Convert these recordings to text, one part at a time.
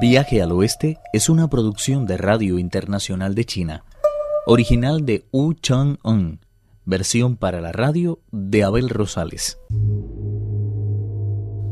Viaje al Oeste es una producción de Radio Internacional de China, original de Wu Chang-un, versión para la radio de Abel Rosales.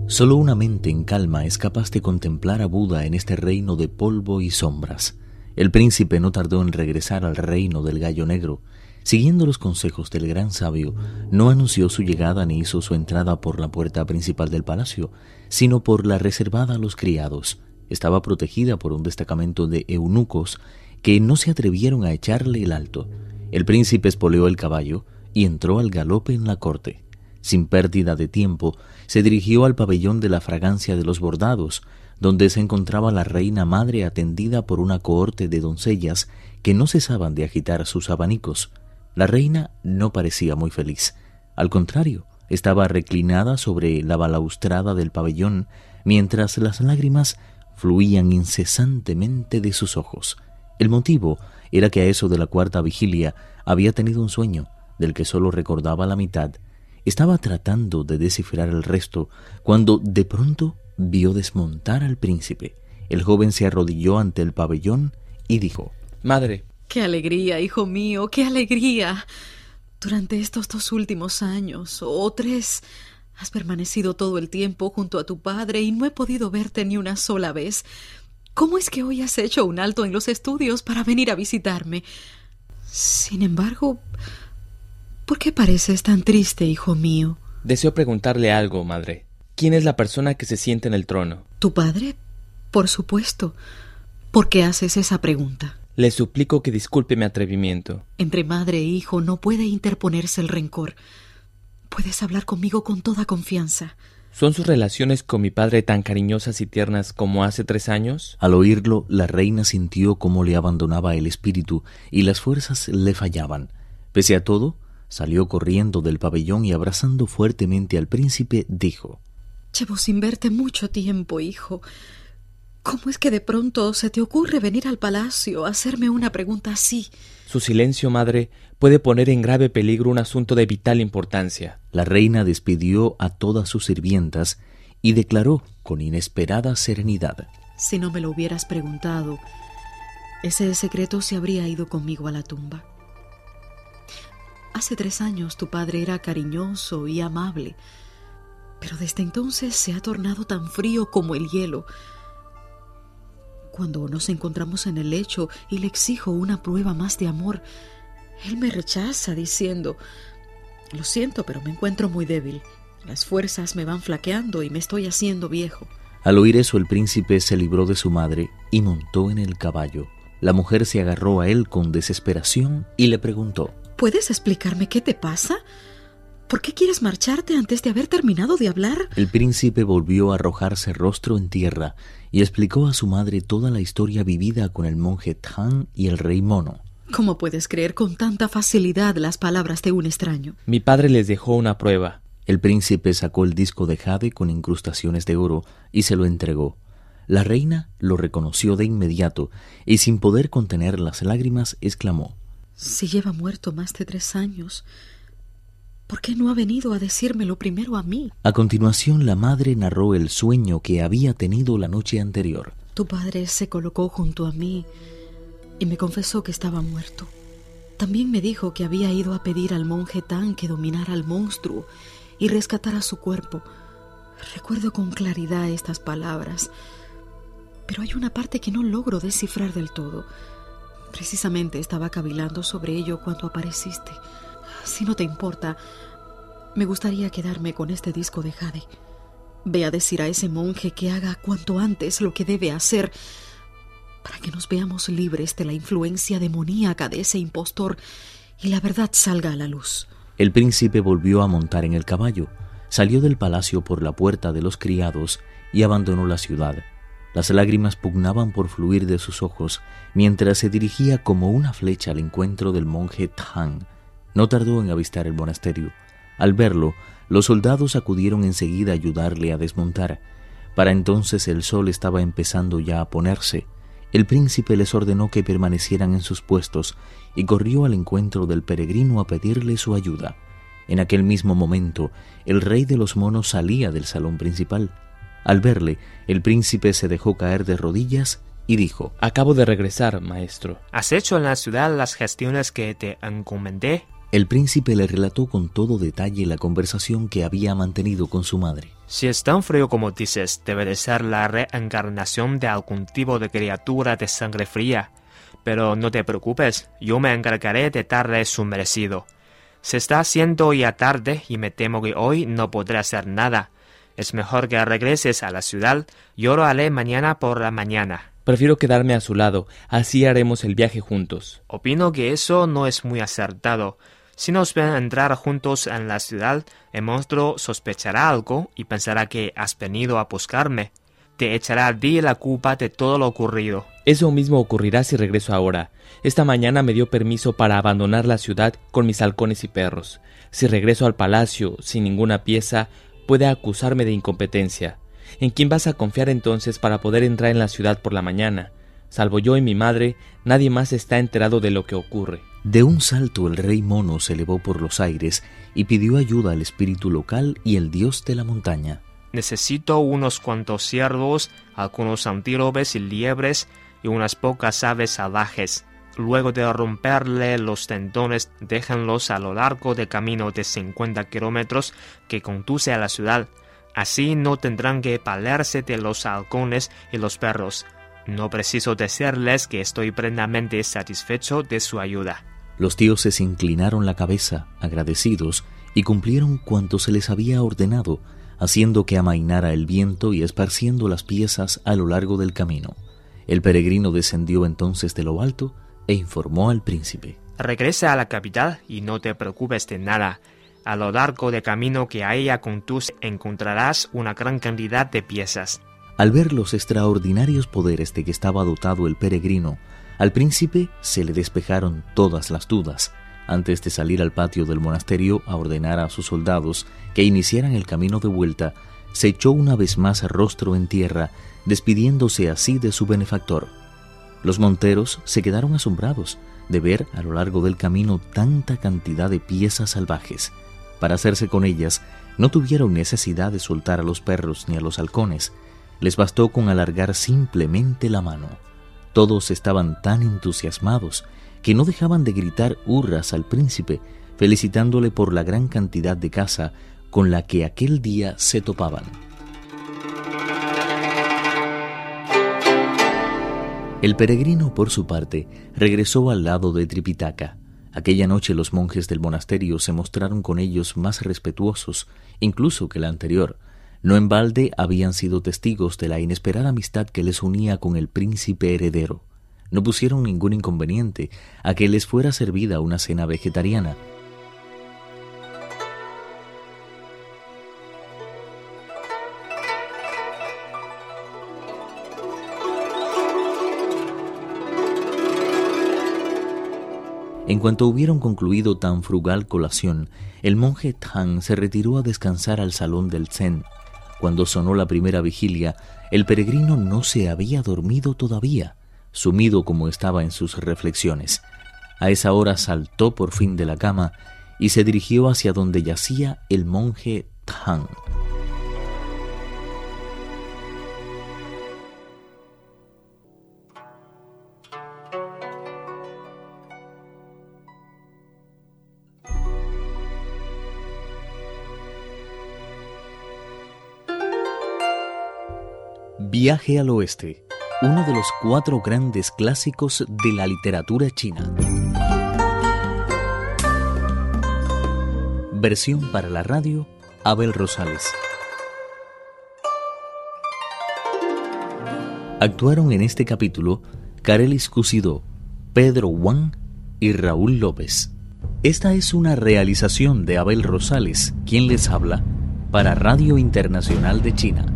Solo una mente en calma es capaz de contemplar a Buda en este reino de polvo y sombras. El príncipe no tardó en regresar al reino del gallo negro. Siguiendo los consejos del gran sabio, no anunció su llegada ni hizo su entrada por la puerta principal del palacio, sino por la reservada a los criados. Estaba protegida por un destacamento de eunucos que no se atrevieron a echarle el alto. El príncipe espoleó el caballo y entró al galope en la corte. Sin pérdida de tiempo, se dirigió al pabellón de la fragancia de los bordados, donde se encontraba la reina madre atendida por una cohorte de doncellas que no cesaban de agitar sus abanicos. La reina no parecía muy feliz. Al contrario, estaba reclinada sobre la balaustrada del pabellón, mientras las lágrimas fluían incesantemente de sus ojos. El motivo era que a eso de la cuarta vigilia había tenido un sueño, del que sólo recordaba la mitad. Estaba tratando de descifrar el resto, cuando de pronto vio desmontar al príncipe. El joven se arrodilló ante el pabellón y dijo Madre. Qué alegría, hijo mío, qué alegría. Durante estos dos últimos años, o tres, has permanecido todo el tiempo junto a tu padre y no he podido verte ni una sola vez. ¿Cómo es que hoy has hecho un alto en los estudios para venir a visitarme? Sin embargo, ¿por qué pareces tan triste, hijo mío? Deseo preguntarle algo, madre. ¿Quién es la persona que se siente en el trono? ¿Tu padre? Por supuesto. ¿Por qué haces esa pregunta? Le suplico que disculpe mi atrevimiento. Entre madre e hijo no puede interponerse el rencor. Puedes hablar conmigo con toda confianza. ¿Son sus relaciones con mi padre tan cariñosas y tiernas como hace tres años? Al oírlo, la reina sintió cómo le abandonaba el espíritu y las fuerzas le fallaban. Pese a todo, salió corriendo del pabellón y abrazando fuertemente al príncipe, dijo Llevo sin verte mucho tiempo, hijo. ¿Cómo es que de pronto se te ocurre venir al palacio a hacerme una pregunta así? Su silencio, madre, puede poner en grave peligro un asunto de vital importancia. La reina despidió a todas sus sirvientas y declaró con inesperada serenidad Si no me lo hubieras preguntado, ese secreto se habría ido conmigo a la tumba. Hace tres años tu padre era cariñoso y amable pero desde entonces se ha tornado tan frío como el hielo. Cuando nos encontramos en el lecho y le exijo una prueba más de amor, él me rechaza diciendo, lo siento, pero me encuentro muy débil. Las fuerzas me van flaqueando y me estoy haciendo viejo. Al oír eso el príncipe se libró de su madre y montó en el caballo. La mujer se agarró a él con desesperación y le preguntó ¿Puedes explicarme qué te pasa? ¿Por qué quieres marcharte antes de haber terminado de hablar? El príncipe volvió a arrojarse rostro en tierra y explicó a su madre toda la historia vivida con el monje Tang y el rey mono. ¿Cómo puedes creer con tanta facilidad las palabras de un extraño? Mi padre les dejó una prueba. El príncipe sacó el disco de jade con incrustaciones de oro y se lo entregó. La reina lo reconoció de inmediato y sin poder contener las lágrimas exclamó Si lleva muerto más de tres años, ¿Por qué no ha venido a decírmelo primero a mí? A continuación, la madre narró el sueño que había tenido la noche anterior. Tu padre se colocó junto a mí y me confesó que estaba muerto. También me dijo que había ido a pedir al monje Tan que dominara al monstruo y rescatara su cuerpo. Recuerdo con claridad estas palabras, pero hay una parte que no logro descifrar del todo. Precisamente estaba cavilando sobre ello cuando apareciste. Si no te importa, me gustaría quedarme con este disco de Jade. Ve a decir a ese monje que haga cuanto antes lo que debe hacer para que nos veamos libres de la influencia demoníaca de ese impostor y la verdad salga a la luz. El príncipe volvió a montar en el caballo, salió del palacio por la puerta de los criados y abandonó la ciudad. Las lágrimas pugnaban por fluir de sus ojos mientras se dirigía como una flecha al encuentro del monje Tang, no tardó en avistar el monasterio. Al verlo, los soldados acudieron enseguida a ayudarle a desmontar. Para entonces el sol estaba empezando ya a ponerse. El príncipe les ordenó que permanecieran en sus puestos y corrió al encuentro del peregrino a pedirle su ayuda. En aquel mismo momento, el rey de los monos salía del salón principal. Al verle, el príncipe se dejó caer de rodillas y dijo Acabo de regresar, maestro. ¿Has hecho en la ciudad las gestiones que te encomendé? El príncipe le relató con todo detalle la conversación que había mantenido con su madre. Si es tan frío como dices, debe de ser la reencarnación de algún tipo de criatura de sangre fría. Pero no te preocupes, yo me encargaré de darle su merecido. Se está haciendo ya tarde y me temo que hoy no podré hacer nada. Es mejor que regreses a la ciudad. Yo lo haré mañana por la mañana. Prefiero quedarme a su lado, así haremos el viaje juntos. Opino que eso no es muy acertado. Si nos ven entrar juntos en la ciudad, el monstruo sospechará algo y pensará que has venido a buscarme. Te echará a ti la culpa de todo lo ocurrido. Eso mismo ocurrirá si regreso ahora. Esta mañana me dio permiso para abandonar la ciudad con mis halcones y perros. Si regreso al palacio sin ninguna pieza, puede acusarme de incompetencia. ¿En quién vas a confiar entonces para poder entrar en la ciudad por la mañana? Salvo yo y mi madre, nadie más está enterado de lo que ocurre. De un salto el rey mono se elevó por los aires y pidió ayuda al espíritu local y el dios de la montaña. Necesito unos cuantos ciervos, algunos antílopes y liebres y unas pocas aves salvajes. Luego de romperle los tendones, déjenlos a lo largo del camino de 50 kilómetros que conduce a la ciudad. Así no tendrán que palerse de los halcones y los perros. No preciso decirles que estoy plenamente satisfecho de su ayuda. Los dioses inclinaron la cabeza, agradecidos, y cumplieron cuanto se les había ordenado, haciendo que amainara el viento y esparciendo las piezas a lo largo del camino. El peregrino descendió entonces de lo alto e informó al príncipe. Regresa a la capital y no te preocupes de nada. A lo largo del camino que a ella conduce encontrarás una gran cantidad de piezas. Al ver los extraordinarios poderes de que estaba dotado el peregrino, al príncipe se le despejaron todas las dudas. Antes de salir al patio del monasterio a ordenar a sus soldados que iniciaran el camino de vuelta, se echó una vez más rostro en tierra, despidiéndose así de su benefactor. Los monteros se quedaron asombrados de ver a lo largo del camino tanta cantidad de piezas salvajes. Para hacerse con ellas, no tuvieron necesidad de soltar a los perros ni a los halcones, les bastó con alargar simplemente la mano. Todos estaban tan entusiasmados que no dejaban de gritar hurras al príncipe, felicitándole por la gran cantidad de caza con la que aquel día se topaban. El peregrino, por su parte, regresó al lado de Tripitaka. Aquella noche los monjes del monasterio se mostraron con ellos más respetuosos, incluso que la anterior, no en balde habían sido testigos de la inesperada amistad que les unía con el príncipe heredero. No pusieron ningún inconveniente a que les fuera servida una cena vegetariana. En cuanto hubieron concluido tan frugal colación, el monje Tang se retiró a descansar al salón del Zen, cuando sonó la primera vigilia, el peregrino no se había dormido todavía, sumido como estaba en sus reflexiones. A esa hora saltó por fin de la cama y se dirigió hacia donde yacía el monje Tang. Viaje al Oeste, uno de los cuatro grandes clásicos de la literatura china. Versión para la radio, Abel Rosales. Actuaron en este capítulo Carelis Cusidó, Pedro Wang y Raúl López. Esta es una realización de Abel Rosales, quien les habla, para Radio Internacional de China.